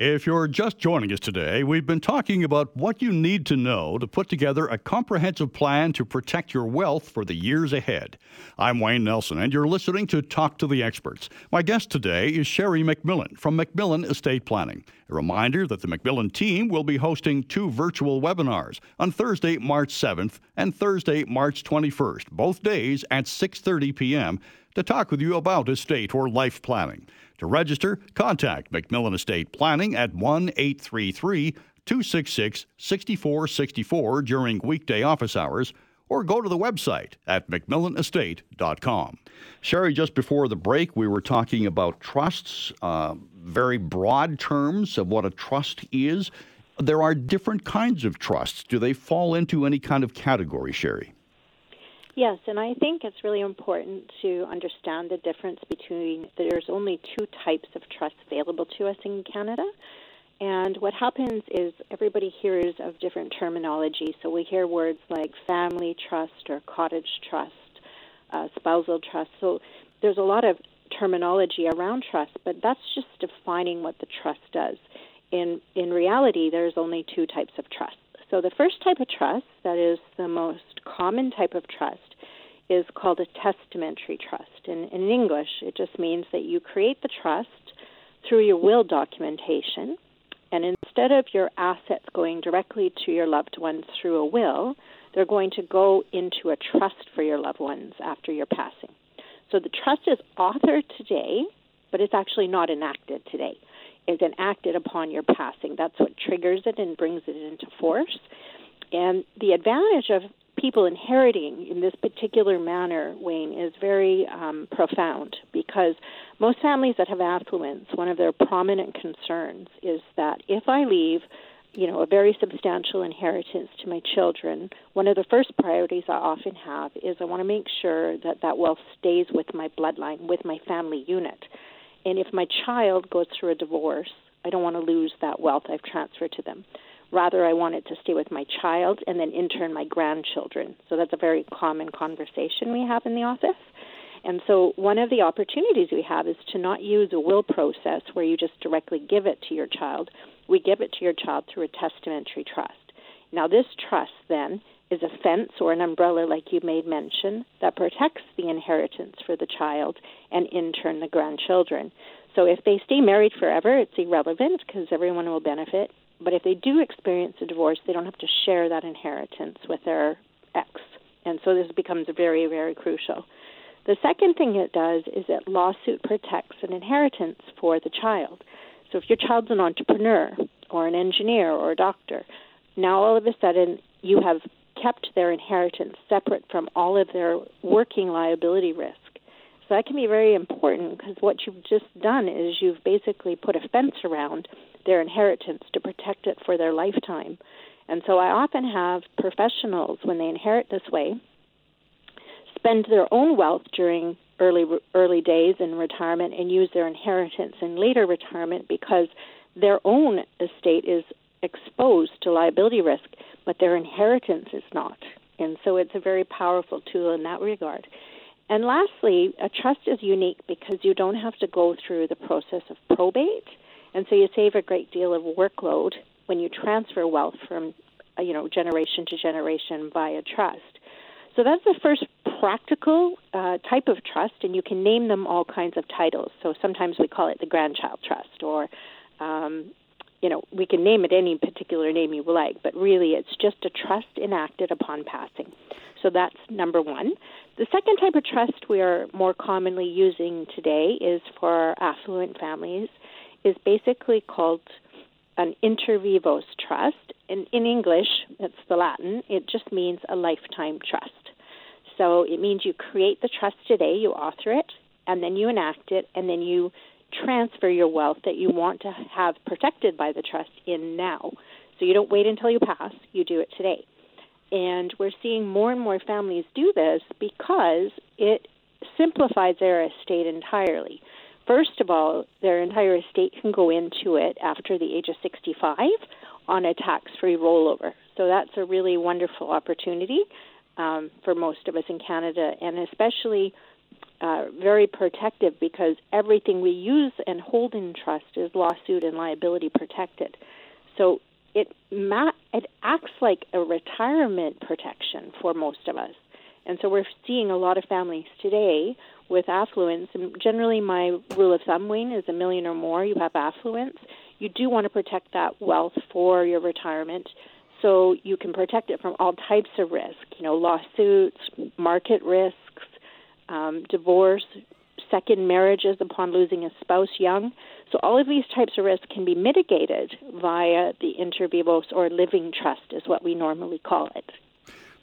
If you're just joining us today, we've been talking about what you need to know to put together a comprehensive plan to protect your wealth for the years ahead. I'm Wayne Nelson, and you're listening to Talk to the Experts. My guest today is Sheri MacMillan from MacMillan Estate Planning. A reminder that the MacMillan team will be hosting two virtual webinars on Thursday, March 7th and Thursday, March 21st, both days at 6:30 p.m. to talk with you about estate or life planning. To register, contact MacMillan Estate Planning at 1 833 266 6464 during weekday office hours or go to the website at macmillanestate.com. Sheri, just before the break, we were talking about trusts, uh, very broad terms of what a trust is. There are different kinds of trusts. Do they fall into any kind of category, Sheri? Yes, and I think it's really important to understand the difference between there's only two types of trust available to us in Canada. And what happens is everybody hears of different terminology. So we hear words like family trust or cottage trust, uh, spousal trust. So there's a lot of terminology around trust, but that's just defining what the trust does. In in reality, there's only two types of trust. So the first type of trust, that is the most common type of trust, is called a testamentary trust. And in English, it just means that you create the trust through your will documentation. And instead of your assets going directly to your loved ones through a will, they're going to go into a trust for your loved ones after your passing. So the trust is authored today, but it's actually not enacted today It's enacted upon your passing. That's what triggers it and brings it into force. And the advantage of people inheriting in this particular manner, Wayne, is very um, profound because most families that have affluence, one of their prominent concerns is that if I leave, you know, a very substantial inheritance to my children, one of the first priorities I often have is I want to make sure that that wealth stays with my bloodline, with my family unit. And if my child goes through a divorce, I don't want to lose that wealth I've transferred to them. Rather, I want it to stay with my child and then in turn my grandchildren. So that's a very common conversation we have in the office. And so, one of the opportunities we have is to not use a will process where you just directly give it to your child. We give it to your child through a testamentary trust. Now, this trust then is a fence or an umbrella, like you made mention, that protects the inheritance for the child and in turn the grandchildren. So if they stay married forever, it's irrelevant because everyone will benefit. But if they do experience a divorce, they don't have to share that inheritance with their ex. And so this becomes very, very crucial. The second thing it does is that lawsuit protects an inheritance for the child. So if your child's an entrepreneur or an engineer or a doctor, now all of a sudden you have kept their inheritance separate from all of their working liability risk. So that can be very important because what you've just done is you've basically put a fence around their inheritance to protect it for their lifetime. And so I often have professionals, when they inherit this way, spend their own wealth during early early days in retirement and use their inheritance in later retirement because their own estate is exposed to liability risk but their inheritance is not. And so it's a very powerful tool in that regard. And lastly, a trust is unique because you don't have to go through the process of probate, and so you save a great deal of workload when you transfer wealth from uh, you know generation to generation via trust. So that's the first practical uh, type of trust, and you can name them all kinds of titles. So sometimes we call it the grandchild trust, or um, you know, we can name it any particular name you like, but really it's just a trust enacted upon passing. So that's number one. The second type of trust we are more commonly using today is for affluent families, is basically called an inter vivos trust. In, in English, it's the Latin, it just means a lifetime trust. So it means you create the trust today, you author it, and then you enact it, and then you transfer your wealth that you want to have protected by the trust in now. So you don't wait until you pass, you do it today. And we're seeing more and more families do this because it simplifies their estate entirely. First of all, their entire estate can go into it after the age of 65 on a tax free rollover. So that's a really wonderful opportunity um, for most of us in Canada, and especially uh, very protective because everything we use and hold in trust is lawsuit and liability protected. So it ma- it acts like a retirement protection for most of us. And so we're seeing a lot of families today with affluence. And generally, my rule of thumb, Wayne, is a million or more. You have affluence. You do want to protect that wealth for your retirement, so you can protect it from all types of risk. You know, lawsuits, market risks, um, divorce, second marriages upon losing a spouse young. So all of these types of risks can be mitigated via the inter vivos or living trust, is what we normally call it.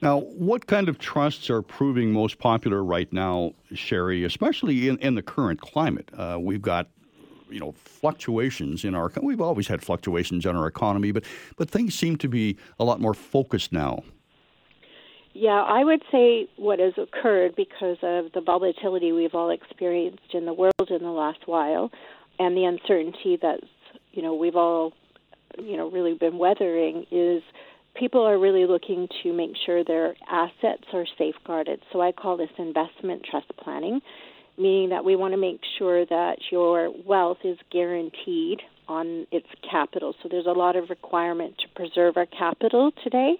Now, what kind of trusts are proving most popular right now, Sheri, especially in, in the current climate? Uh, we've got you know fluctuations in our we've always had fluctuations in our economy but but things seem to be a lot more focused now yeah i would say what has occurred because of the volatility we've all experienced in the world in the last while and the uncertainty that you know we've all you know really been weathering is people are really looking to make sure their assets are safeguarded. So I call this investment trust planning, meaning that we want to make sure that your wealth is guaranteed on its capital. So there's a lot of requirement to preserve our capital today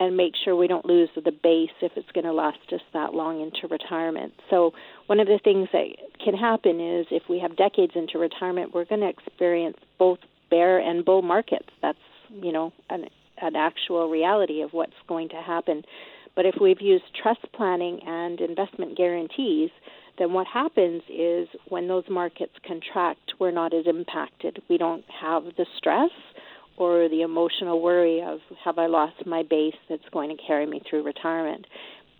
and make sure we don't lose the base if it's going to last us that long into retirement. So one of the things that can happen is if we have decades into retirement, we're going to experience both bear and bull markets. That's you know an an actual reality of what's going to happen. But if we've used trust planning and investment guarantees, then what happens is when those markets contract, we're not as impacted. We don't have the stress or the emotional worry of have I lost my base that's going to carry me through retirement.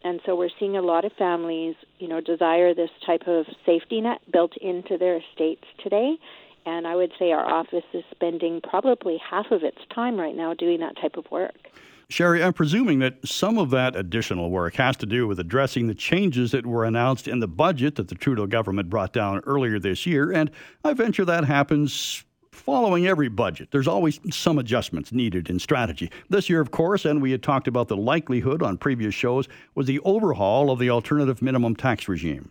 And so we're seeing a lot of families, you know, desire this type of safety net built into their estates today and I would say our office is spending probably half of its time right now doing that type of work. Sheri, I'm presuming that some of that additional work has to do with addressing the changes that were announced in the budget that the Trudeau government brought down earlier this year, and I venture that happens following every budget. There's always some adjustments needed in strategy. This year, of course, and we had talked about the likelihood on previous shows, was the overhaul of the alternative minimum tax regime.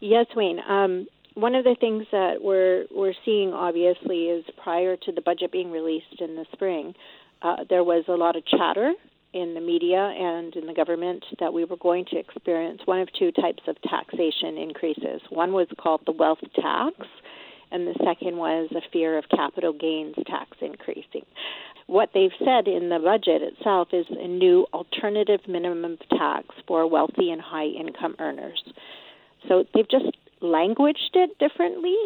Yes, Wayne. Um, one of the things that we're we're seeing obviously is prior to the budget being released in the spring, uh, there was a lot of chatter in the media and in the government that we were going to experience one of two types of taxation increases. One was called the wealth tax, and the second was a fear of capital gains tax increasing. What they've said in the budget itself is a new alternative minimum tax for wealthy and high income earners. So they've just languaged it differently,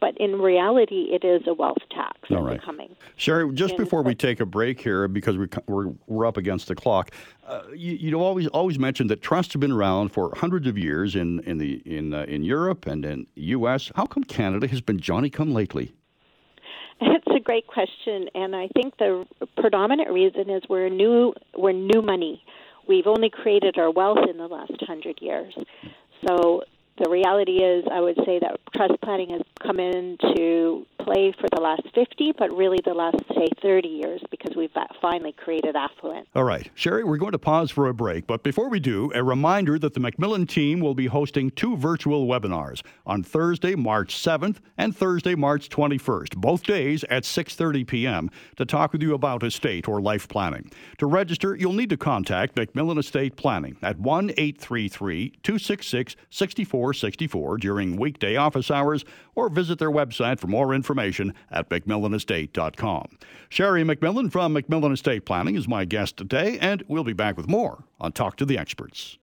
but in reality, it is a wealth tax All right. coming. Sheri, just before we take a break here, because we, we're, we're up against the clock, uh, you, you always always mention that trusts have been around for hundreds of years in in the in uh, in Europe and in the U.S. How come Canada has been Johnny come lately? It's a great question, and I think the predominant reason is we're new we're new money. We've only created our wealth in the last hundred years. So the reality is, I would say that trust planning has come into play for the last 50, but really the last, say, 30 years because we've uh, finally created affluence. All right. Sheri, we're going to pause for a break, but before we do, a reminder that the MacMillan team will be hosting two virtual webinars on Thursday, March 7th and Thursday, March 21st, both days at 6:30 p.m. to talk with you about estate or life planning. To register, you'll need to contact MacMillan Estate Planning at 1-833-266-6464 during weekday office hours or visit their website for more information information at MacMillanestate.com. Sheri MacMillan from MacMillan Estate Planning is my guest today, and we'll be back with more on Talk to the Experts.